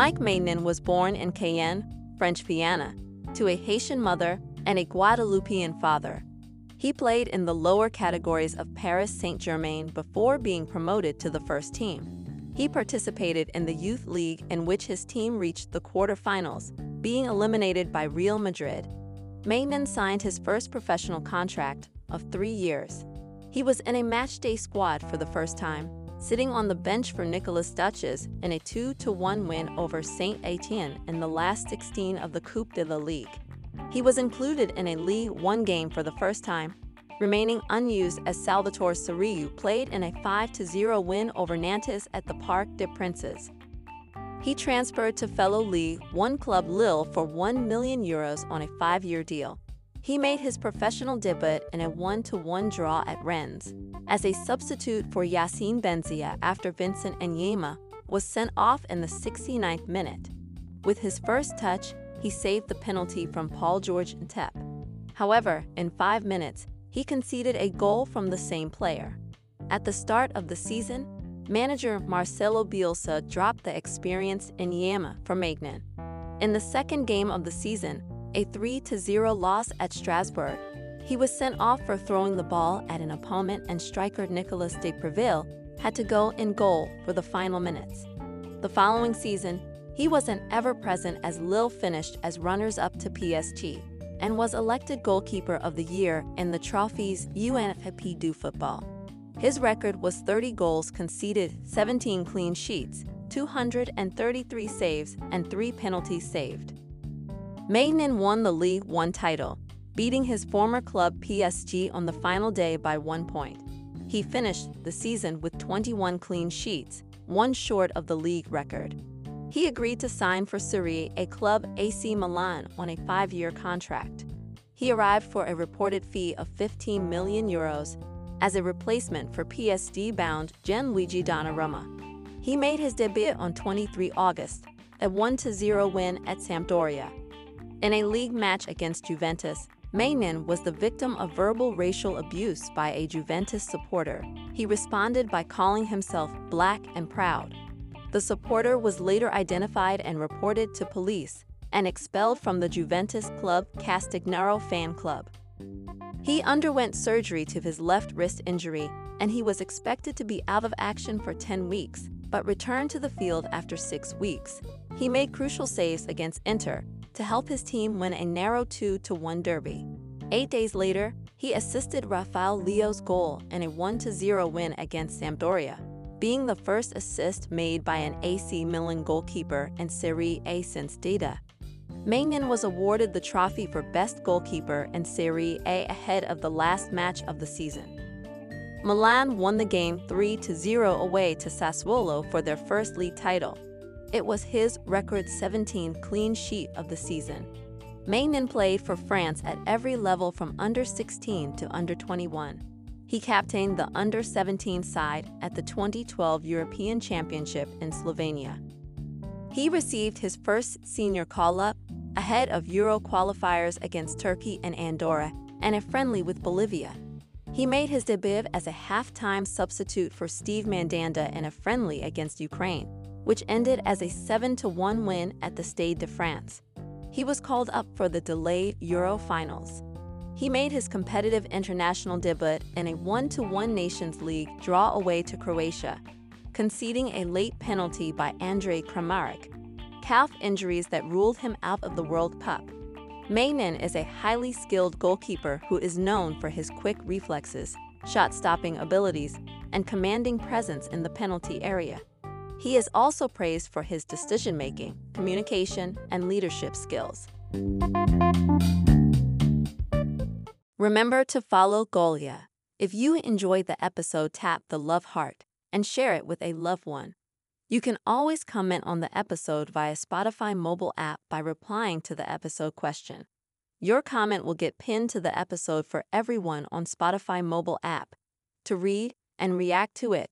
Mike Maignan was born in Cayenne, French Guiana, to a Haitian mother and a Guadeloupean father. He played in the lower categories of Paris Saint-Germain before being promoted to the first team. He participated in the Youth League in which his team reached the quarterfinals, being eliminated by Real Madrid. Maignan signed his first professional contract of three years. He was in a matchday squad for the first time, sitting on the bench for Nicolas Douchez in a 2-1 win over Saint Etienne in the last 16 of the Coupe de la Ligue. He was included in a Ligue 1 game for the first time, remaining unused as Salvatore Sirigu played in a 5-0 win over Nantes at the Parc des Princes. He transferred to fellow Ligue 1 club Lille for 1 million euros on a five-year deal. He made his professional debut in a one-to-one draw at Rennes as a substitute for Yacine Benzia after Vincent Enyeama was sent off in the 69th minute. With his first touch, he saved the penalty from Paul-Georges Ntep. However, in five minutes, he conceded a goal from the same player. At the start of the season, manager Marcelo Bielsa dropped the experienced Enyeama for Maignan. In the second game of the season, a 3-0 loss at Strasbourg, he was sent off for throwing the ball at an opponent and striker Nicolas de Preville had to go in goal for the final minutes. The following season, he was an ever-present as Lille finished as runners-up to PSG and was elected goalkeeper of the year in the trophy's UNFP du football. His record was 30 goals conceded, 17 clean sheets, 233 saves, and 3 penalties saved. Maignan won the Ligue 1 title, beating his former club PSG on the final day by one point. He finished the season with 21 clean sheets, one short of the league record. He agreed to sign for Serie A club AC Milan on a five-year contract. He arrived for a reported fee of 15 million euros as a replacement for PSG-bound Gianluigi Donnarumma. He made his debut on 23 August, a 1-0 win at Sampdoria. In a league match against Juventus, Maignan was the victim of verbal racial abuse by a Juventus supporter. He responded by calling himself black and proud. The supporter was later identified and reported to police and expelled from the Juventus club Castignaro fan club. He underwent surgery to his left wrist injury and he was expected to be out of action for 10 weeks, but returned to the field after six weeks. He made crucial saves against Inter to help his team win a narrow 2-1 derby. Eight days later, he assisted Rafael Leao's goal in a 1-0 win against Sampdoria, being the first assist made by an AC Milan goalkeeper in Serie A since Dida. Maignan was awarded the trophy for Best Goalkeeper in Serie A ahead of the last match of the season. Milan won the game 3-0 away to Sassuolo for their first league title. It was his record 17th clean sheet of the season. Maignan played for France at every level from under 16 to under 21. He captained the under 17 side at the 2012 European Championship in Slovenia. He received his first senior call-up ahead of Euro qualifiers against Turkey and Andorra and a friendly with Bolivia. He made his debut as a half-time substitute for Steve Mandanda in a friendly against Ukraine, which ended as a 7-1 win at the Stade de France. He was called up for the delayed Euro finals. He made his competitive international debut in a one-to-one Nations League draw away to Croatia, conceding a late penalty by Andrej Kramaric, calf injuries that ruled him out of the World Cup. Maignan is a highly skilled goalkeeper who is known for his quick reflexes, shot-stopping abilities, and commanding presence in the penalty area. He is also praised for his decision-making, communication, and leadership skills. Remember to follow Golia. If you enjoyed the episode, tap the love heart and share it with a loved one. You can always comment on the episode via Spotify mobile app by replying to the episode question. Your comment will get pinned to the episode for everyone on Spotify mobile app to read and react to it